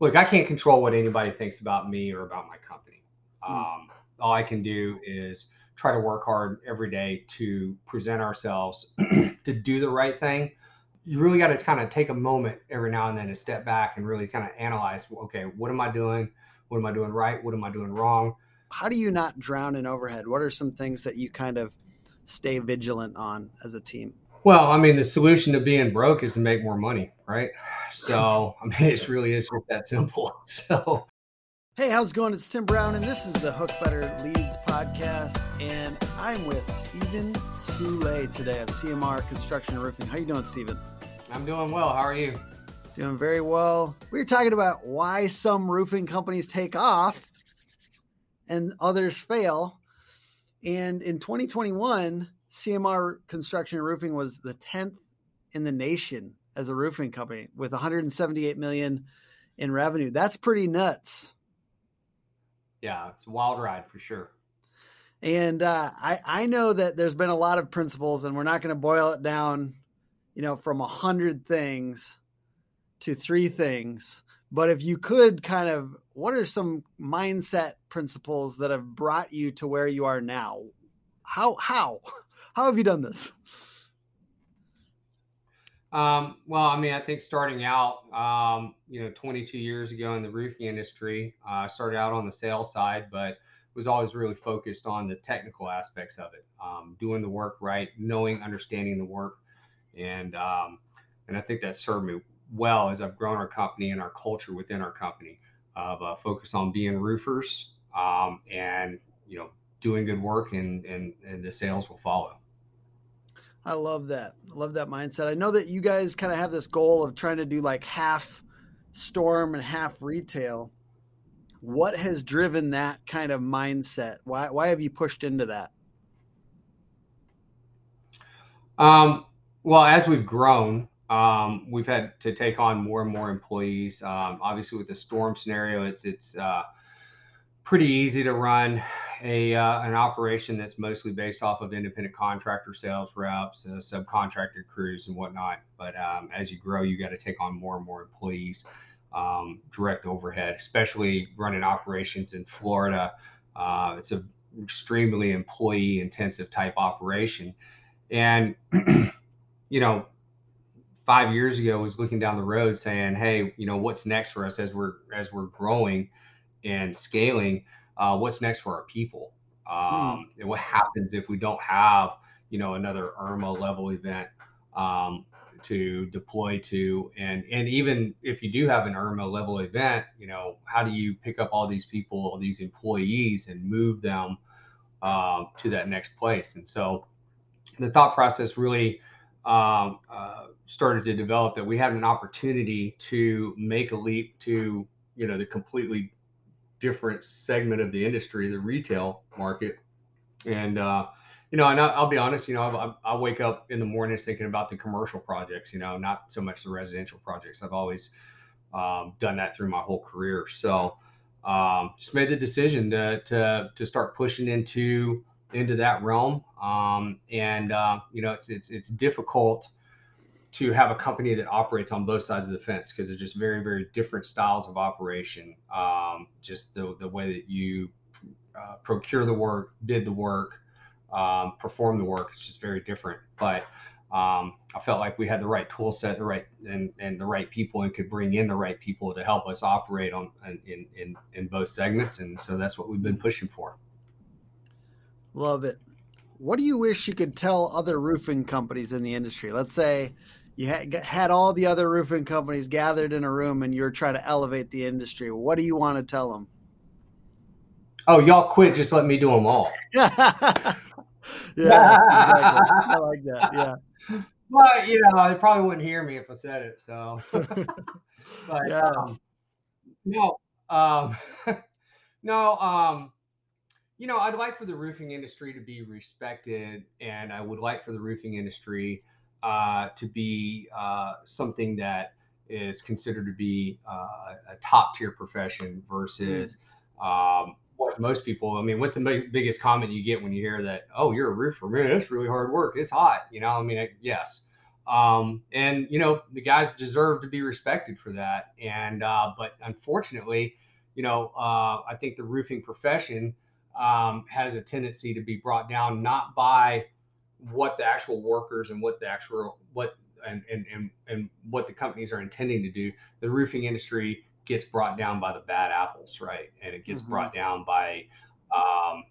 look, I can't control what anybody thinks about me or about my company. Mm. Um, all I can do is try to work hard every day to present ourselves to do the right thing. You really got to kind of take a moment every now and then to step back and really kind of analyze okay, what am I doing? What am I doing right? What am I doing wrong? How do you not drown in overhead? What are some things that you kind of stay vigilant on as a team? Well, I mean, the solution to being broke is to make more money, right? So, I mean, it really is just that simple. So, hey, how's it going? It's Tim Brown, and this is the Hook Better Leads podcast, and I'm with Stephen Soule today of CMR Construction and Roofing. How you doing, Stephen? I'm doing well. How are you? Doing very well. We are talking about why some roofing companies take off and others fail. And in 2021, CMR Construction and Roofing was the 10th in the nation as a roofing company with 178 million in revenue. That's pretty nuts. Yeah, it's a wild ride for sure. And uh, I I know that there's been a lot of principles, and we're not going to boil it down, you know, from a hundred things to three things. But if you could kind of, what are some mindset principles that have brought you to where you are now? How how how have you done this? Um, well, I mean, I think starting out, um, you know, 22 years ago in the roofing industry, uh, I uh, started out on the sales side, but was always really focused on the technical aspects of it, um, doing the work right, knowing, understanding the work, and um, and I think that served me well as I've grown our company and our culture within our company of uh, focus on being roofers um, and you know doing good work and, and and the sales will follow. I love that. I love that mindset. I know that you guys kind of have this goal of trying to do like half storm and half retail. What has driven that kind of mindset? Why why have you pushed into that? Um, well, as we've grown, um, we've had to take on more and more employees. Um, obviously, with the storm scenario, it's it's uh, pretty easy to run a uh, an operation that's mostly based off of independent contractor sales reps, uh, subcontracted crews, and whatnot. But um, as you grow, you got to take on more and more employees, um, direct overhead, especially running operations in Florida. Uh, it's an extremely employee intensive type operation, and you know. Five years ago, was looking down the road saying, "Hey, you know what's next for us as we're as we're growing and scaling." Uh, what's next for our people? Hmm. um, and what happens if we don't have you know another irma level event um, to deploy to? And and even if you do have an irma level event you know how do you pick up all these people all these employees and move them um, to that next place? And so the thought process really um, uh, started to develop that we had an opportunity to make a leap to you know the completely different segment of the industry, the retail market. And, uh, you know, and I, will be honest, you know, I, I, wake up in the mornings thinking about the commercial projects, you know, not so much the residential projects. I've always um, done that through my whole career. So um, just made the decision to, to, to start pushing into, into that realm. Um, and, uh, you know, it's, it's, it's difficult to have a company that operates on both sides of the fence because they're just very very different styles of operation. Um, just the, the way that you uh, procure the work bid the work um, perform the work it's just very different. But um, i felt like we had the right tool set the right and, and the right people and could bring in the right people to help us operate on in, in in both segments and so that's what we've been pushing for. Love it what do you wish you could tell other roofing companies in the industry let's say you had, had all the other roofing companies gathered in a room and you're trying to elevate the industry. What do you want to tell them? Oh, y'all quit. Just let me do them all. yeah, exactly. I like that. Yeah. But you know, they probably wouldn't hear me if I said it. So, but yeah. Um, no, um, no, um, you know, I'd like for the roofing industry to be respected, and I would like for the roofing industry uh, to be uh, something that is considered to be uh, a top tier profession versus um, what most people. I mean, what's the biggest comment you get when you hear that? Oh, you're a roofer, man. That's really hard work. It's hot. You know, I mean, yes. Um, and you know the guys deserve to be respected for that. And uh, but unfortunately, you know uh, I think the roofing profession um, has a tendency to be brought down not by what the actual workers and what the actual what and, and, and, and what the companies are intending to do. The roofing industry gets brought down by the bad apples, right? And it gets mm-hmm. brought down by um,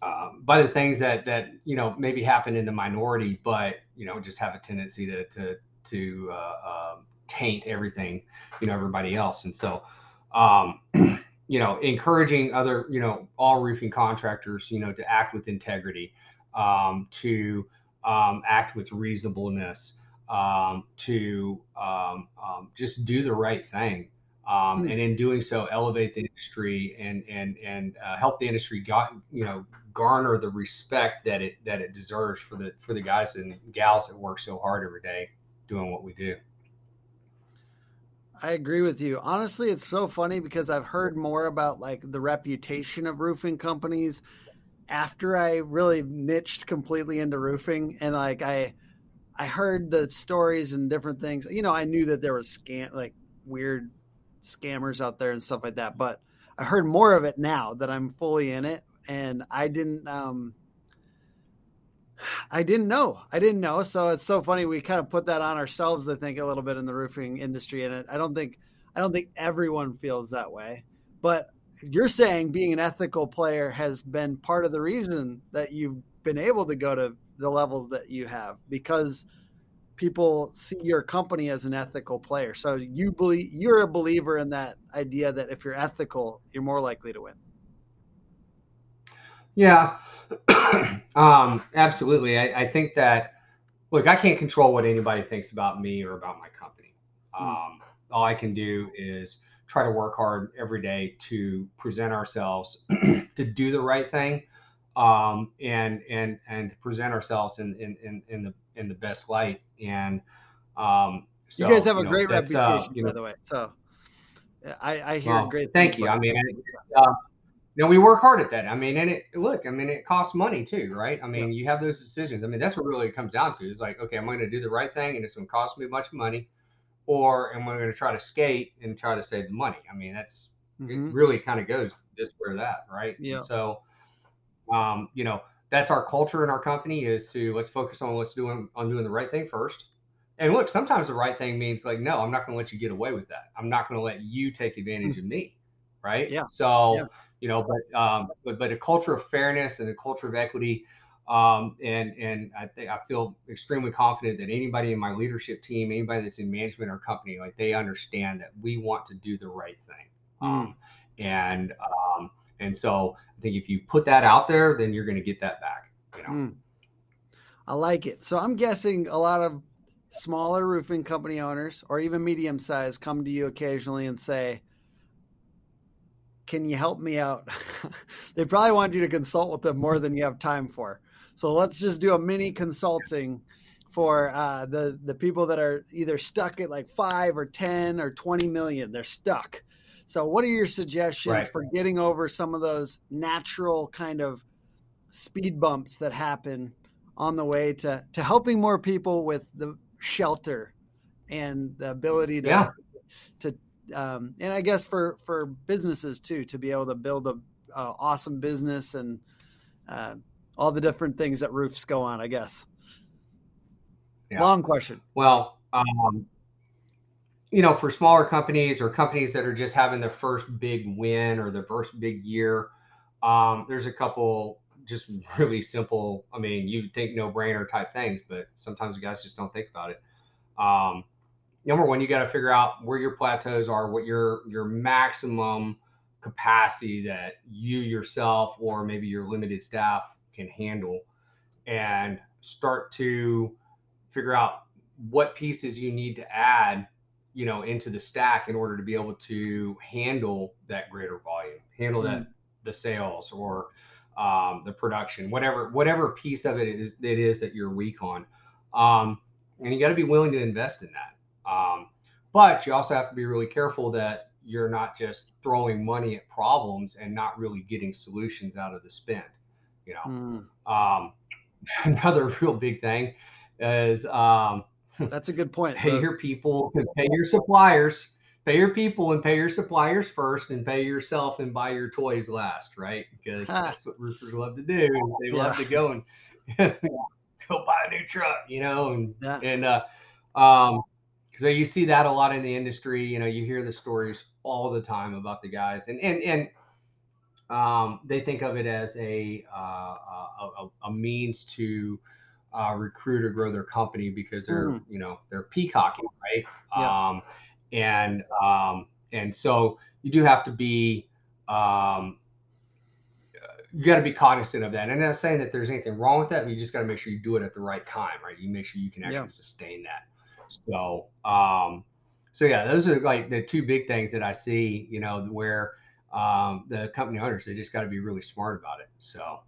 um, by the things that that you know maybe happen in the minority, but you know just have a tendency to to to uh, uh, taint everything, you know, everybody else. And so, um, you know, encouraging other, you know, all roofing contractors, you know, to act with integrity, um, to um, act with reasonableness, um, to um, um, just do the right thing. Um, mm. And in doing so, elevate the industry and and and uh, help the industry got you know garner the respect that it that it deserves for the for the guys and gals that work so hard every day doing what we do. I agree with you. Honestly, it's so funny because I've heard more about like the reputation of roofing companies after I really niched completely into roofing and like I I heard the stories and different things. You know, I knew that there was scam like weird scammers out there and stuff like that, but I heard more of it now that I'm fully in it and I didn't um I didn't know. I didn't know. So it's so funny we kind of put that on ourselves I think a little bit in the roofing industry and I don't think I don't think everyone feels that way. But you're saying being an ethical player has been part of the reason that you've been able to go to the levels that you have because people see your company as an ethical player. So you believe you're a believer in that idea that if you're ethical, you're more likely to win. Yeah, um, absolutely. I, I, think that look, I can't control what anybody thinks about me or about my company. Hmm. Um, all I can do is try to work hard every day to present ourselves to do the right thing um, and and and to present ourselves in in, in, in the in the best light. And um, so, you guys have a know, great uh, reputation, uh, by know, the way. So I, I hear well, great. Thank you. I mean, uh, know, we work hard at that. I mean, and it look, I mean, it costs money too, right? I mean, yeah. you have those decisions. I mean, that's what really comes down to. Is like, okay, I'm going to do the right thing, and it's going to cost me a bunch of money, or am I going to try to skate and try to save the money? I mean, that's mm-hmm. it. Really, kind of goes this way or that, right? Yeah. And so um, you know, that's our culture in our company is to let's focus on what's doing on doing the right thing first. And look, sometimes the right thing means like, no, I'm not going to let you get away with that. I'm not going to let you take advantage mm-hmm. of me, right? Yeah. So, yeah. You know, but um, but but a culture of fairness and a culture of equity, um, and and I think I feel extremely confident that anybody in my leadership team, anybody that's in management or company, like they understand that we want to do the right thing. Mm. Um, and um, and so I think if you put that out there, then you're going to get that back. You know. Mm. I like it. So I'm guessing a lot of smaller roofing company owners or even medium size come to you occasionally and say, "Can you help me out?" they probably want you to consult with them more than you have time for. So let's just do a mini consulting for uh, the the people that are either stuck at like five or ten or twenty million. They're stuck. So, what are your suggestions right. for getting over some of those natural kind of speed bumps that happen on the way to to helping more people with the shelter and the ability to yeah. Um, and I guess for for businesses too to be able to build a, a awesome business and uh, all the different things that roofs go on. I guess. Yeah. Long question. Well, um, you know, for smaller companies or companies that are just having their first big win or their first big year, um, there's a couple just really simple. I mean, you think no brainer type things, but sometimes you guys just don't think about it. Um, number one, you got to figure out where your plateaus are, what your your maximum capacity that you yourself or maybe your limited staff can handle, and start to figure out what pieces you need to add you know into the stack in order to be able to handle that greater volume handle mm-hmm. that the sales or um, the production whatever whatever piece of it is it is that you're weak on. Um, and you got to be willing to invest in that um, but you also have to be really careful that you're not just throwing money at problems and not really getting solutions out of the spend you know mm. another real big thing is um, That's a good point. pay your people, pay your suppliers, pay your people and pay your suppliers first and pay yourself and buy your toys last, right? Because that's what roofers love to do. They yeah. love to go and go buy a new truck, you know, and yeah. and uh um so you see that a lot in the industry, you know, you hear the stories all the time about the guys and and and um, they think of it as a, uh, a, a, means to uh, recruit or grow their company because they're mm. you know they're peacocking right yeah. um, and um, and so you do have to be um, you got to be cognizant of that and I'm not saying that there's anything wrong with that but you just got to make sure you do it at the right time right you make sure you can actually yeah. sustain that so um so yeah those are like the two big things that I see you know where um, the company owners they just got to be really smart about it so.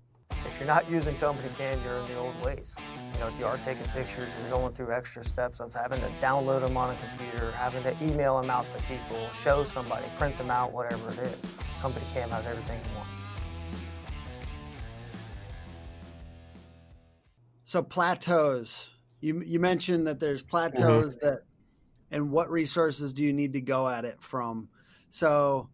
If you're not using CompanyCam, you're in the old ways. You know if you are taking pictures you're going through extra steps of having to download them on a computer having to email them out to people show somebody print them out whatever it is CompanyCam has everything you want. So plateaus you you mentioned that there's plateaus mm-hmm. that and what resources do you need to go at it from so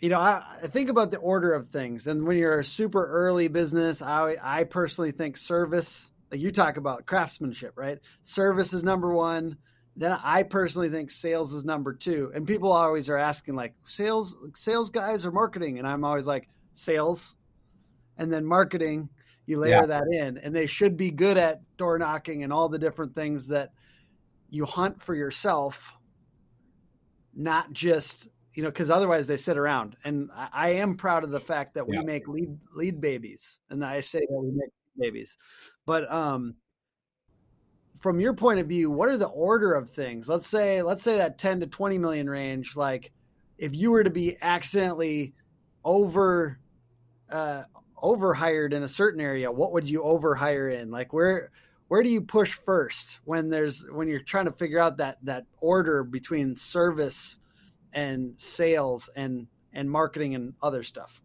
you know, I, I, think about the order of things, and when you're a super early business, I I personally think service. Like you talk about craftsmanship, right? Service is number one. Then I personally think sales is number two. And people always are asking like sales sales guys or marketing, and I'm always like sales, and then marketing. You layer yeah. that in, and they should be good at door knocking and all the different things that you hunt for yourself, not just you know, because otherwise they sit around. And I, I, am proud of the fact that we yeah. make lead lead babies, and I say that we make babies. But um, from your point of view, what are the order of things? Let's say let's say that ten to twenty million range. Like, if you were to be accidentally over uh, overhired in a certain area, what would you overhire in? Like, where where do you push first when there's when you're trying to figure out that that order between service and sales and and marketing and other stuff?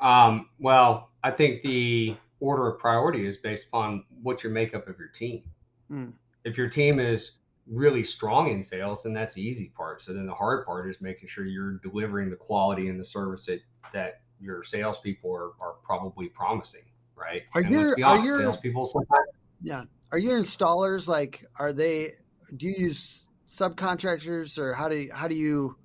Um, well, I think the order of priority is based upon what your makeup of your team. Mm. If your team is really strong in sales, then that's the easy part. So then the hard part is making sure you're delivering the quality and the service that that your salespeople are, are probably promising, right? Are and your are your salespeople sometimes? Yeah. Are your installers like? Are they? Do you use subcontractors, or how do you, how do you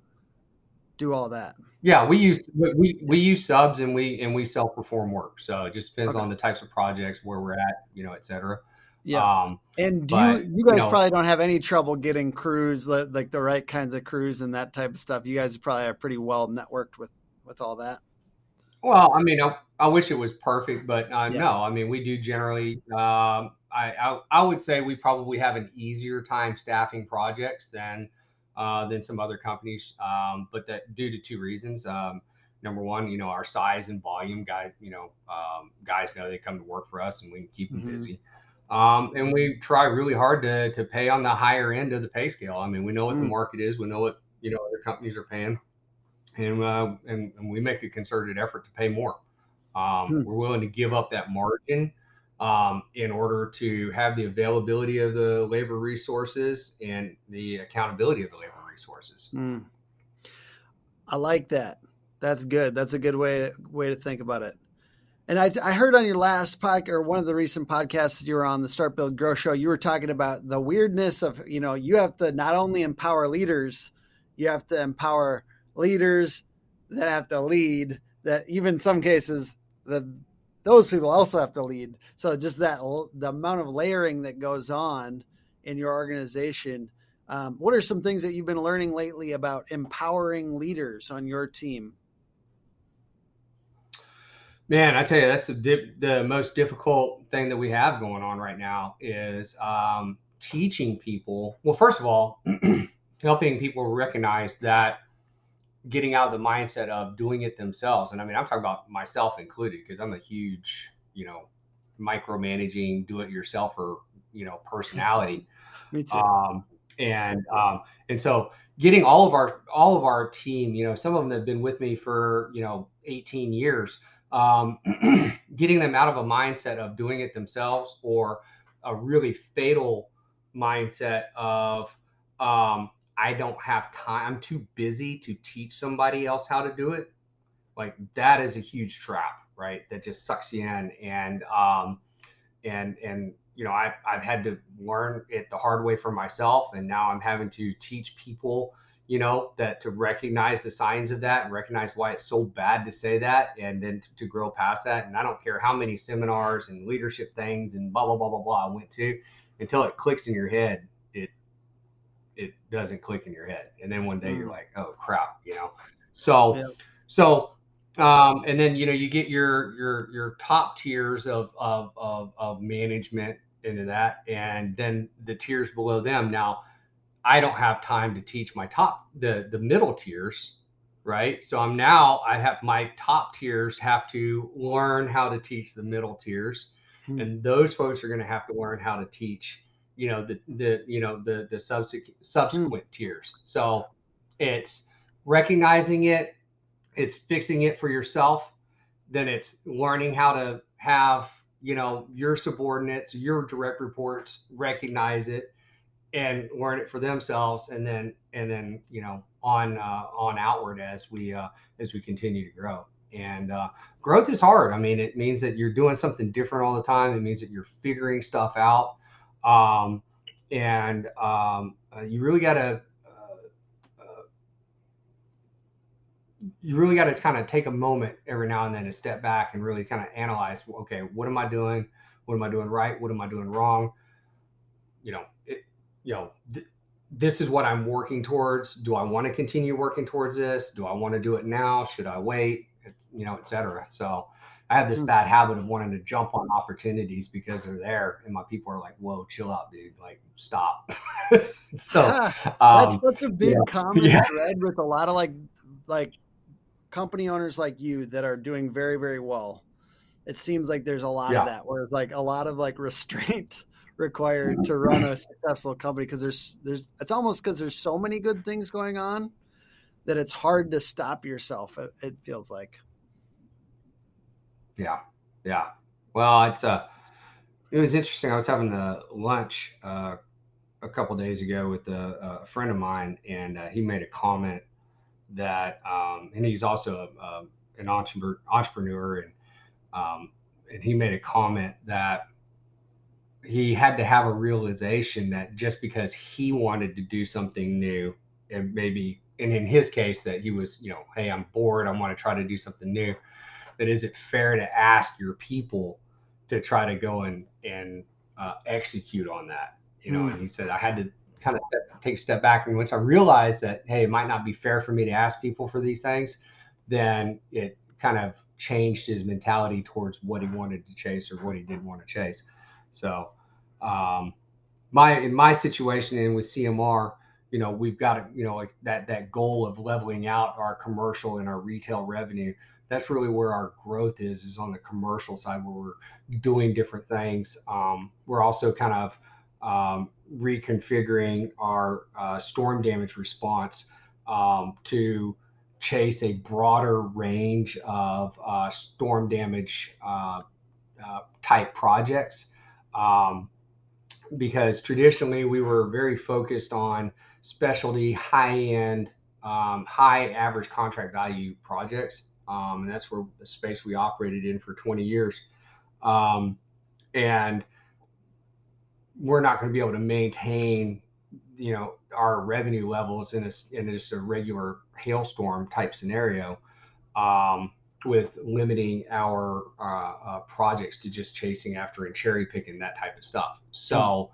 do all that? Yeah, we use we we use subs and we and we self perform work. So it just depends okay. on the types of projects where we're at, you know, et cetera. Yeah. Um, and do but, you you guys you know, probably don't have any trouble getting crews like the right kinds of crews and that type of stuff. You guys probably are pretty well networked with with all that. Well, I mean, I, I wish it was perfect, but uh, yeah. no. I mean, we do generally um, I, I, I would say we probably have an easier time staffing projects than uh, than some other companies. Um, but that due to two reasons. Um, number one, you know, our size and volume. Guys, you know, um, guys know they come to work for us, and we can keep them mm-hmm. busy. Um, and we try really hard to to pay on the higher end of the pay scale. I mean, we know what mm. the market is. We know what you know other companies are paying, and uh, and, and we make a concerted effort to pay more. Um, hmm. We're willing to give up that margin um, in order to have the availability of the labor resources and the accountability of the labor resources. Mm. I like that. That's good. That's a good way to, way to think about it. And I, I heard on your last podcast or one of the recent podcasts that you were on the Start Build Grow show, you were talking about the weirdness of you know you have to not only empower leaders, you have to empower leaders that have to lead. That even some cases the those people also have to lead. So just that the amount of layering that goes on in your organization. Um, what are some things that you've been learning lately about empowering leaders on your team? Man, I tell you, that's the dip, the most difficult thing that we have going on right now is um, teaching people. Well, first of all, helping people recognize that getting out of the mindset of doing it themselves. And I mean, I'm talking about myself included because I'm a huge, you know, micromanaging, do it yourself or, you know, personality. Me too. Um, and, um, and so getting all of our, all of our team, you know, some of them have been with me for, you know, 18 years, um, getting them out of a mindset of doing it themselves or, a really fatal mindset of um, I don't have time. I'm too busy to teach somebody else how to do it. Like that is a huge trap, right? That just sucks you in. And um, and and you know, I've I've had to learn it the hard way for myself, and now I'm having to teach people, you know, that to recognize the signs of that and recognize why it's so bad to say that, and then to, to grow past that. And I don't care how many seminars and leadership things and blah blah blah blah blah I went to, until it clicks in your head, it doesn't click in your head, and then one day mm. you're like, oh crap, you know. So yeah. so um, and then you know you get your your your top tiers of of of, of management into that, and then the tiers below them. Now, I don't have time to teach my top the the middle tiers, right? So I'm now I have my top tiers have to learn how to teach the middle tiers, hmm. and those folks are going to have to learn how to teach you know the the you know the the subsequent subsequent hmm. tiers. So it's recognizing it it's fixing it for yourself then it's learning how to have you know your subordinates your direct reports recognize it and learn it for themselves and then and then you know on uh, on outward as we uh, as we continue to grow and uh, growth is hard i mean it means that you're doing something different all the time it means that you're figuring stuff out um, and um, uh, you really got to you really got to kind of take a moment every now and then to step back and really kind of analyze okay what am i doing? What am i doing right? What am i doing wrong? You know it, you know th- this is what i'm working towards. Do i want to continue working towards this? Do i want to do it now? Should i wait? It's, you know etc so i have this mm-hmm. bad habit of wanting to jump on opportunities because they're there and my people are like whoa chill out dude like stop so um, that's such a big yeah, common yeah. thread with a lot of like like company owners like you that are doing very very well it seems like there's a lot yeah. of that where it's like a lot of like restraint required to run a successful company because there's there's it's almost because there's so many good things going on that it's hard to stop yourself it, it feels like yeah yeah well it's uh it was interesting i was having a lunch uh, a couple days ago with a, a, friend of mine and uh, he made a comment that, um, and he's also a, a, an entrepreneur, entrepreneur and um, and he made a comment that he had to have a realization that just because he wanted to do something new, and maybe, and in his case, that he was, you know, hey, I'm bored, I want to try to do something new. That is it fair to ask your people to try to go and and uh, execute on that? You know, mm. and he said I had to kind of step, take a step back. And once I realized that, hey, it might not be fair for me to ask people for these things, then it kind of changed his mentality towards what he wanted to chase or what he didn't want to chase. So, um, my in my situation and with CMR, you know, we've got you know that that goal of leveling out our commercial and our retail revenue. That's really where our growth is is on the commercial side where we're doing different things. Um, we're also kind of um, reconfiguring our uh, storm damage response um, to chase a broader range of uh, storm damage uh, uh type projects. Um, because traditionally we were very focused on specialty, high end, um, high average contract value projects. Um, and that's where the space we operated in for 20 years. Um, and we're not going to be able to maintain you know our revenue levels in a in just a regular hailstorm type scenario um, with limiting our uh, uh, projects to just chasing after and cherry picking that type of stuff. So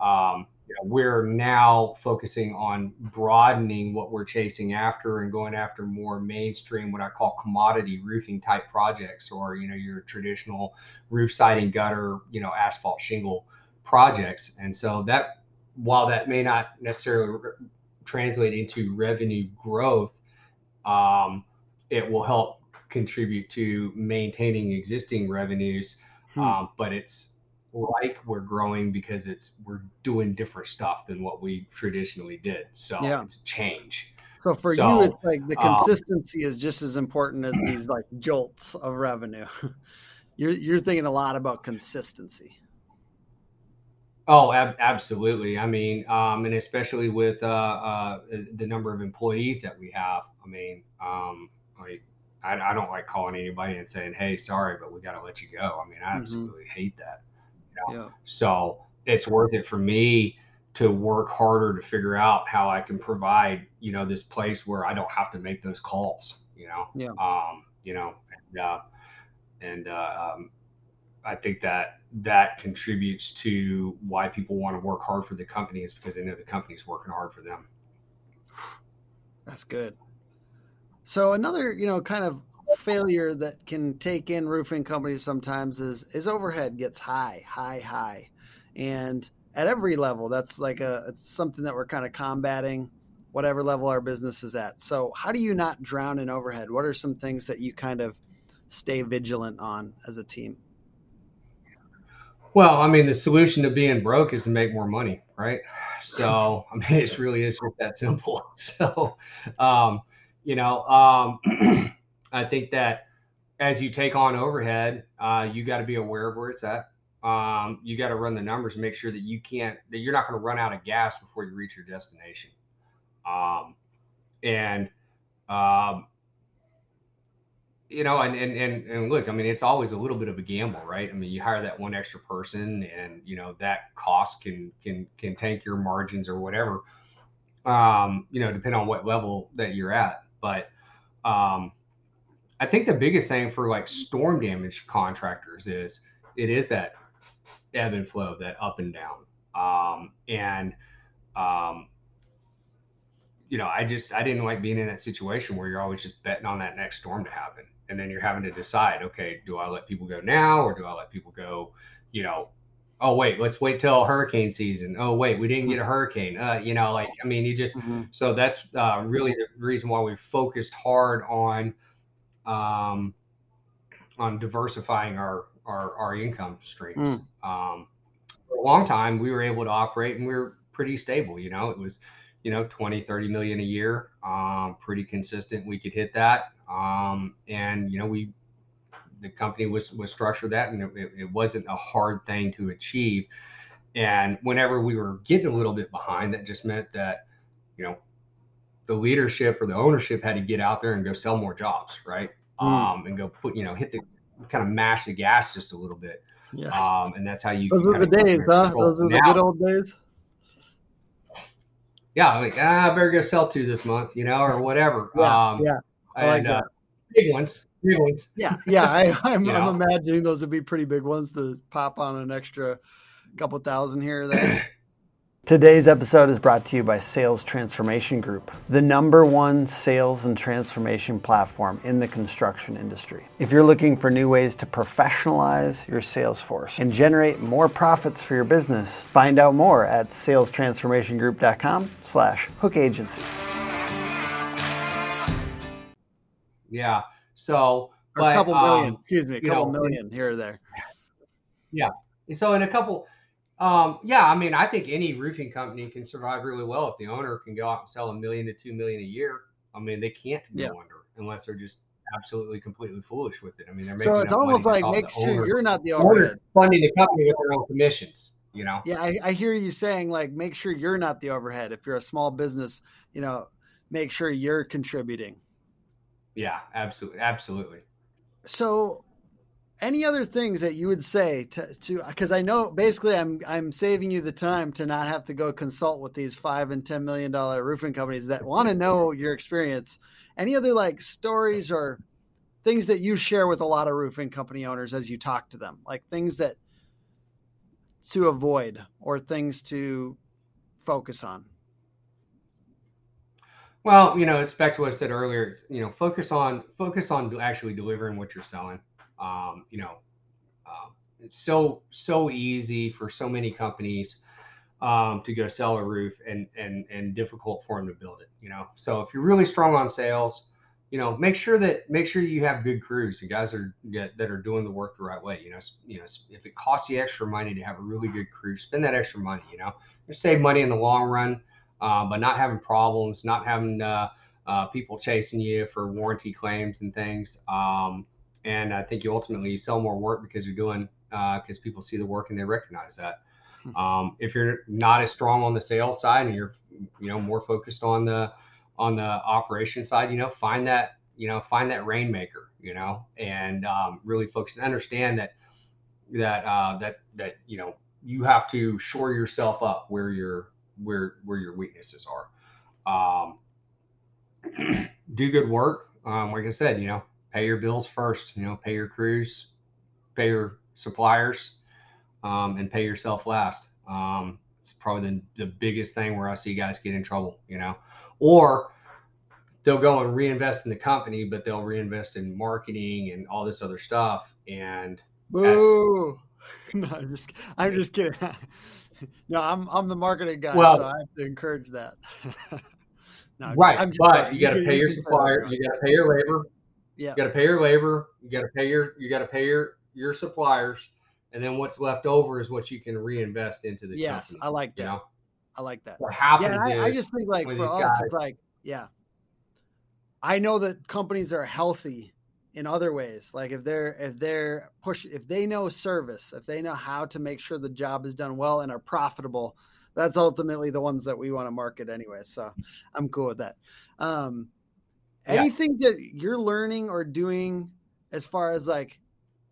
um, know, we're now focusing on broadening what we're chasing after and going after more mainstream, what I call commodity roofing type projects, or you know your traditional roof siding, gutter, you know asphalt shingle projects. And so that, while that may not necessarily re- translate into revenue growth, um, it will help contribute to maintaining existing revenues. Hmm. Um, but it's like we're growing because it's we're doing different stuff than what we traditionally did. So yeah. it's change. So for so, you, it's like the um, consistency um, is just as important as these like jolts of revenue. you're you're thinking a lot about consistency. Oh, ab- absolutely. I mean, um, and especially with uh, uh, the number of employees that we have. I mean, um, like I, I, don't like calling anybody and saying, "Hey, sorry, but we got to let you go." I mean, I mm-hmm. absolutely hate that. Know? Yeah. So it's worth it for me to work harder to figure out how I can provide, you know, this place where I don't have to make those calls. You know. Yeah. Um, you know, and, uh, and uh, um, I think that that contributes to why people want to work hard for the company is because they know the company's working hard for them. That's good. So another, you know, kind of failure that can take in roofing companies sometimes is is overhead gets high, high, high, and at every level, that's like a it's something that we're kind of combating, whatever level our business is at. So how do you not drown in overhead? What are some things that you kind of stay vigilant on as a team? Well, I mean, the solution to being broke is to make more money, right? So, I mean, it really is just that simple. So, um, you know, um, I think that as you take on overhead, uh, you got to be aware of where it's at. Um, you got to run the numbers and make sure that you can't, that you're not going to run out of gas before you reach your destination. Um, and um, you know, and, and and and look, I mean, it's always a little bit of a gamble, right? I mean, you hire that one extra person, and you know that cost can can can tank your margins or whatever. Um, you know, depending on what level that you're at. But um, I think the biggest thing for like storm damage contractors is it is that ebb and flow, that up and down, um, and um, you know, I just I didn't like being in that situation where you're always just betting on that next storm to happen. And then you're having to decide okay do i let people go now or do i let people go you know oh wait let's wait till hurricane season. Oh wait we didn't get a hurricane. Uh, you know like i mean you just mm-hmm. so that's uh, really the reason why we focused hard on um, on diversifying our our, our income streams. Mm. um, for a long time we were able to operate and we were pretty stable you know it was you know 20 30 million a year um, pretty consistent we could hit that. Um, and you know we the company was was structured that and it, it, wasn't a hard thing to achieve. And whenever we were getting a little bit behind that just meant that you know the leadership or the ownership had to get out there and go sell more jobs right mm. um, and go put you know hit the kind of mash the gas just a little bit yeah um, and that's how you those were the days huh those were the good old days yeah, like ah, I better go sell two this month, you know, or whatever. Yeah, um, yeah. I like that. Uh, big ones, big ones. Yeah, yeah. I, I'm, I'm imagining those would be pretty big ones to pop on an extra couple thousand here or there. Today's episode is brought to you by Sales Transformation Group, the number one sales and transformation platform in the construction industry. If you're looking for new ways to professionalize your sales force and generate more profits for your business, find out more at salestransformationgroup.com slash hook agency. Yeah. So, but, a couple million, um, excuse me, a couple know, million here or there. Yeah. So in a couple, um, yeah, I mean, I think any roofing company can survive really well if the owner can go out and sell a million to two million a year. I mean, they can't go yeah. under unless they're just absolutely completely foolish with it. I mean, they're making so it's almost like make sure owner, you're not the overhead funding the company with their own commissions. You know? Yeah, I, I hear you saying like make sure you're not the overhead. If you're a small business, you know, make sure you're contributing. Yeah, absolutely, absolutely. So any other things that you would say to because I know basically I'm I'm saving you the time to not have to go consult with these five and ten million dollar roofing companies that want to know your experience. Any other like stories or things that you share with a lot of roofing company owners as you talk to them, like things that to avoid or things to focus on? Well, you know, it's back to what I said earlier. It's you know, focus on focus on actually delivering what you're selling. Um, you know, um, it's so so easy for so many companies um, to go sell a roof and and and difficult for them to build it. You know, so if you're really strong on sales, you know, make sure that make sure you have good crews and guys that are that are doing the work the right way. You know, you know, if it costs you extra money to have a really good crew, spend that extra money. You know, you save money in the long run, uh, but not having problems, not having uh, uh, people chasing you for warranty claims and things. Um, and I think you ultimately you sell more work because you're doing because uh, people see the work and they recognize that. Hmm. Um, if you're not as strong on the sales side and you're, you know, more focused on the on the operation side, you know, find that you know find that rainmaker, you know, and um, really focus and understand that that uh, that that you know you have to shore yourself up where your where where your weaknesses are. Um, do good work. Um, like I said, you know, pay your bills first. You know, pay your crews, pay your suppliers, um, and pay yourself last. Um, it's probably the, the biggest thing where I see guys get in trouble. You know, or they'll go and reinvest in the company, but they'll reinvest in marketing and all this other stuff. And boo. no, I'm just I'm just kidding. no, I'm I'm the marketing guy, well, so I have to encourage that. no, right, but you got to pay your supplier. You got to pay your labor. Yeah, you got to pay your labor. You got to pay your you got to pay your your suppliers, and then what's left over is what you can reinvest into the yes, company. I like that. You know? I like that. What happens yeah, I, I, just think like for us, guys, it's like yeah. I know that companies are healthy in other ways like if they're if they're push if they know service if they know how to make sure the job is done well and are profitable that's ultimately the ones that we want to market anyway so i'm cool with that um yeah. anything that you're learning or doing as far as like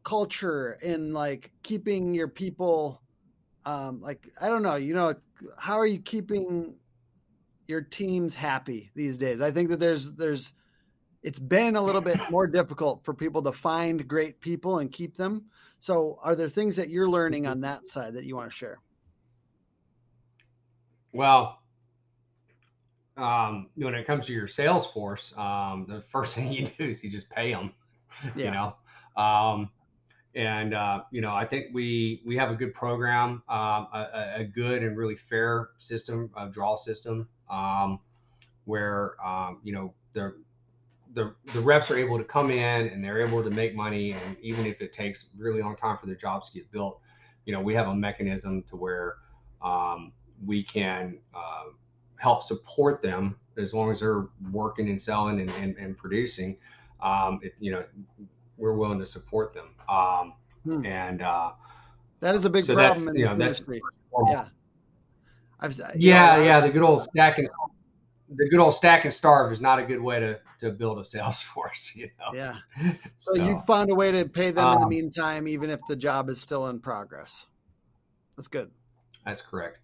culture and like keeping your people um like i don't know you know how are you keeping your teams happy these days i think that there's there's it's been a little bit more difficult for people to find great people and keep them. So, are there things that you're learning on that side that you want to share? Well, um, when it comes to your sales force, um, the first thing you do is you just pay them. Yeah. You know, um, and uh, you know, I think we we have a good program, um, a, a, good and really fair system, a draw system, um, where um, you know the the the reps are able to come in and they're able to make money and even if it takes really long time for their jobs to get built you know we have a mechanism to where um, we can uh, help support them as long as they're working and selling and, and, and producing um, it, you know we're willing to support them um, hmm. and uh, that is a big so problem in you know, that's, yeah I've, yeah know, yeah the good old stacking the good old stack and starve is not a good way to to build a sales force. You know. Yeah. So, so you found a way to pay them um, in the um, meantime, even if the job is still in progress. That's good. That's correct.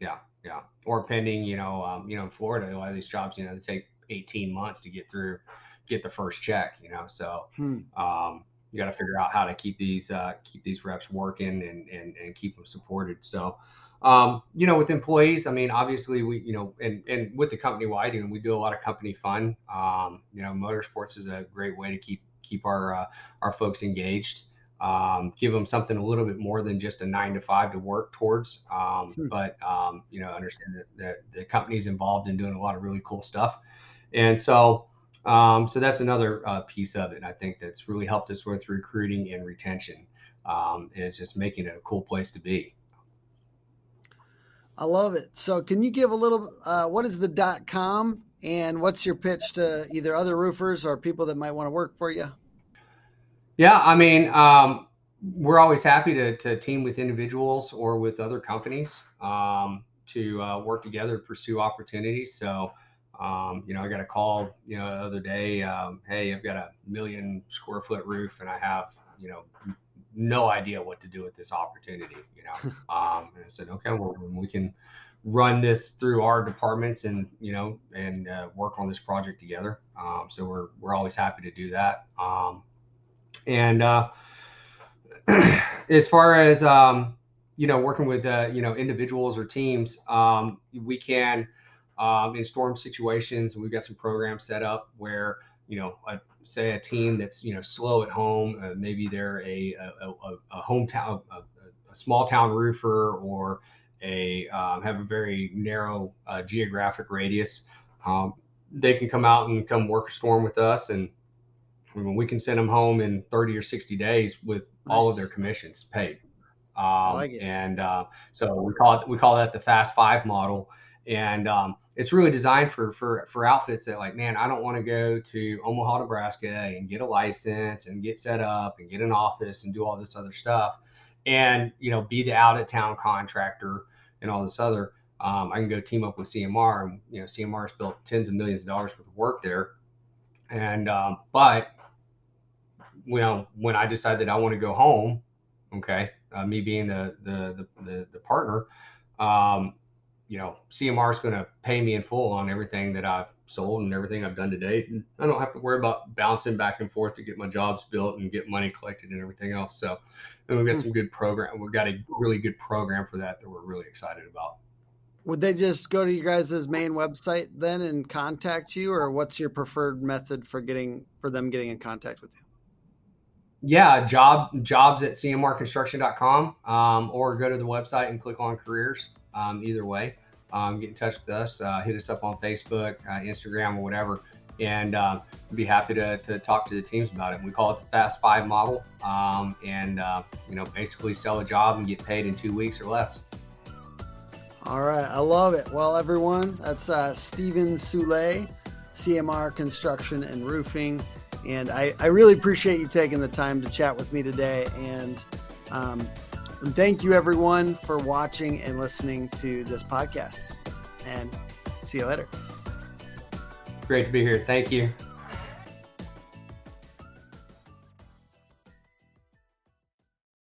Yeah, yeah. Or pending, you know, um, you know, in Florida, a lot of these jobs, you know, they take 18 months to get through, get the first check. You know, so hmm. um, you got to figure out how to keep these uh, keep these reps working and and and keep them supported. So um, you know, with employees, I mean, obviously we, you know, and, and with the company wide, you know, we do a lot of company fun. Um, you know, motorsports is a great way to keep, keep our, uh, our folks engaged. Um, give them something a little bit more than just a nine to five to work towards. Um, hmm. But, um, you know, understand that, that the company's involved in doing a lot of really cool stuff. And so, um, so that's another uh, piece of it. I think that's really helped us with recruiting and retention um, is just making it a cool place to be. I love it. So, can you give a little? Uh, what is the dot com, and what's your pitch to either other roofers or people that might want to work for you? Yeah, I mean, um, we're always happy to, to team with individuals or with other companies um, to uh, work together, pursue opportunities. So, um, you know, I got a call, you know, the other day. Um, hey, I've got a million square foot roof, and I have, you know, no idea what to do with this opportunity, you know. um, and I said, okay, well, we can run this through our departments and you know and uh, work on this project together. Um, so we're we're always happy to do that. Um, and uh, as far as um, you know, working with uh, you know individuals or teams, um, we can um, in storm situations. We've got some programs set up where you know a say a team that's you know slow at home, uh, maybe they're a a, a, a hometown, a, small town roofer, or a um, have a very narrow uh, geographic radius. Um, they can come out and come work a storm with us, and I mean, we can send them home in 30 or 60 days with nice. all of their commissions paid. Um, like and uh, so we call it we call that the fast five model, and um, it's really designed for for for outfits that like man i don't want to go to omaha nebraska and get a license and get set up and get an office and do all this other stuff and you know be the out of town contractor and all this other. Um, I can go team up with CMR, and you know CMR has built tens of millions of dollars worth of work there. And um, but you know when I decided that I want to go home, okay, uh, me being the the the, the, the partner, um, you know CMR is going to pay me in full on everything that I've sold and everything I've done to date. And I don't have to worry about bouncing back and forth to get my jobs built and get money collected and everything else. So and we've got hmm. some good program. We've got a really good program for that that we're really excited about. Would they just go to you guys' main website then and contact you, or what's your preferred method for getting for them getting in contact with you? Yeah, job jobs at cmrconstruction.com um, or go to the website and click on careers. Um, either way, um, get in touch with us. Uh, hit us up on Facebook, uh, Instagram, or whatever, and uh, be happy to, to talk to the teams about it. We call it the Fast Five model, um, and uh, you know basically sell a job and get paid in two weeks or less. All right, I love it. Well, everyone, that's uh, Steven Soule, CMR Construction and Roofing. And I, I really appreciate you taking the time to chat with me today. And, um, and thank you, everyone, for watching and listening to this podcast. And see you later. Great to be here. Thank you.